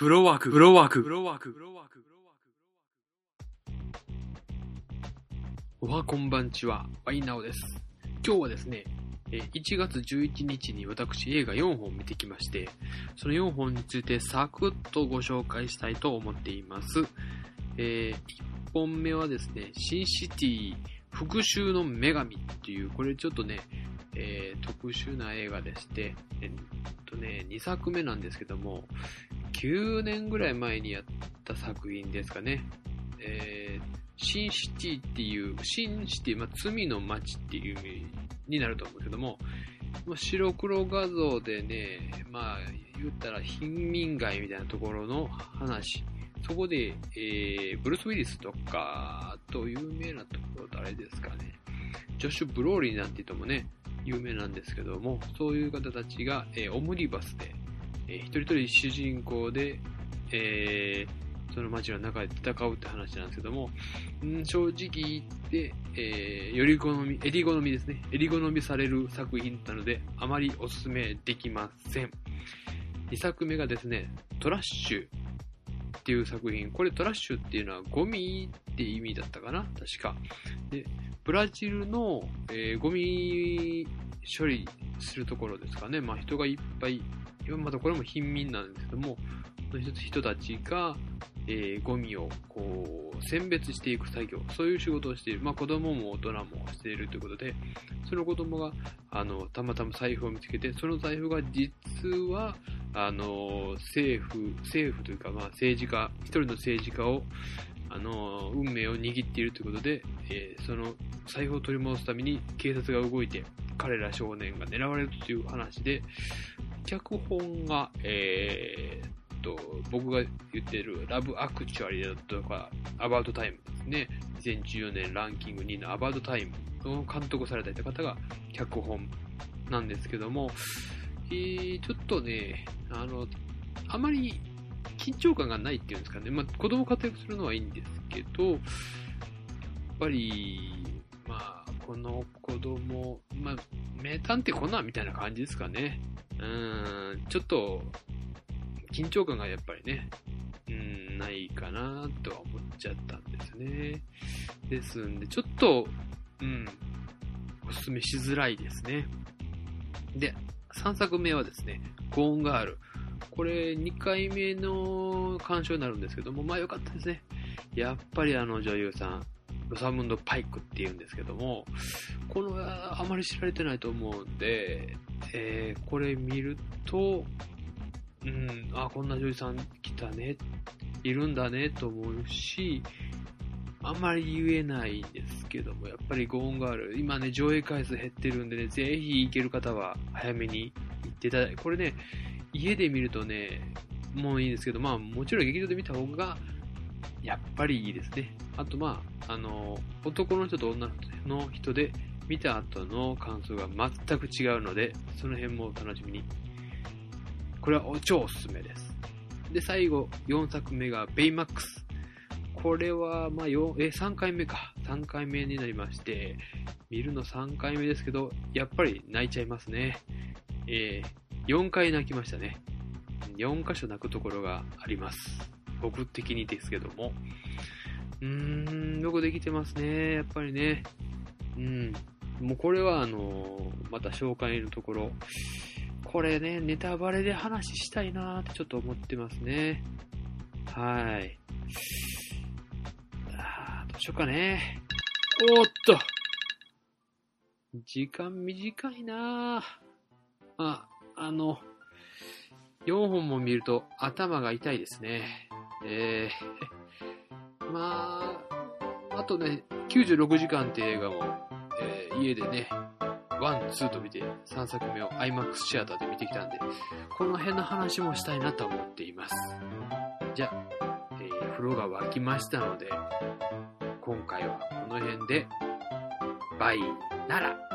フロワーク、フロワーク、フロワーク、フロワーク、フロワーク。おはこんばんちは、ワイナオです。今日はですね、1月11日に私映画4本見てきまして、その4本についてサクッとご紹介したいと思っています。えー、1本目はですね、シンシティ復讐の女神っていう、これちょっとね、えー、特殊な映画でして、えっとね、2作目なんですけども、9年ぐらい前にやった作品ですかね。えー、シンシティっていう、シンシティ、まあ、罪の街っていう意味になると思うけども、まあ、白黒画像でね、まあ、言ったら貧民街みたいなところの話。そこで、えー、ブルース・ウィリスとか、と有名なところ誰ですかね。ジョシュ・ブローリーなんて言ってもね、有名なんですけども、そういう方たちが、えー、オムニバスで、えー、一人一人主人公で、えー、その街の中で戦うって話なんですけども、ん正直言って、えー、より好み、エリ好みですね。エリ好みされる作品なので、あまりおすすめできません。2作目がですね、トラッシュっていう作品。これトラッシュっていうのはゴミって意味だったかな？確か。で、ブラジルの、えー、ゴミ処理するところですかね。まあ人がいっぱいまたこれも貧民なんですけども、人たちが、えー、ゴミをこう選別していく作業、そういう仕事をしている。まあ子供も大人もしているということで、その子供が、あの、たまたま財布を見つけて、その財布が実は、あの、政府、政府というか、まあ政治家、一人の政治家を、あの、運命を握っているということで、えー、その財布を取り戻すために警察が動いて、彼ら少年が狙われるという話で、脚本が、えー、と、僕が言ってるラブアクチュアリーだとか、アバウトタイムですね。2014年ランキング2位のアバウトタイムの監督をされた方が脚本なんですけども、えー、ちょっとね、あの、あまり緊張感がないっていうんですかね。まあ、子供活躍するのはいいんですけど、やっぱり、まあ、この子供、まあ、名探偵コナンみたいな感じですかね。うん、ちょっと、緊張感がやっぱりね、うん、ないかなとは思っちゃったんですね。ですんで、ちょっと、うん、おすすめしづらいですね。で、3作目はですね、ゴーンガール。これ2回目の鑑賞になるんですけども、まあ良かったですね。やっぱりあの女優さん、ロサムンド・パイクって言うんですけども、この、あまり知られてないと思うんで、えー、これ見ると、うん、あ、こんな女優さん来たね、いるんだねと思うし、あんまり言えないんですけども、やっぱりゴーンガール、今ね、上映回数減ってるんでね、ぜひ行ける方は早めに行っていただいて、これね、家で見るとね、もういいんですけど、まあもちろん劇場で見た方が、やっぱりいいですね。あとまあ、あの、男の人と女の人で見た後の感想が全く違うので、その辺もお楽しみに。これは超おすすめです。で、最後、4作目がベイマックス。これは、まあ、え、3回目か。3回目になりまして、見るの3回目ですけど、やっぱり泣いちゃいますね。えー、4回泣きましたね。4箇所泣くところがあります。僕的にですけども。うーん、よくできてますね。やっぱりね。うん。もうこれはあのまた紹介のところ。これね、ネタバレで話したいなーってちょっと思ってますね。はい。あーどうしようかね。おっと。時間短いなーあ、あの、4本も見ると頭が痛いですね。えー、まあ、あとね、96時間って映画も、えー、家でね、ワン、ツーと見て3作目を IMAX シアターで見てきたんで、この辺の話もしたいなと思っています。じゃあ、えー、風呂が沸きましたので、今回はこの辺で、バイなら。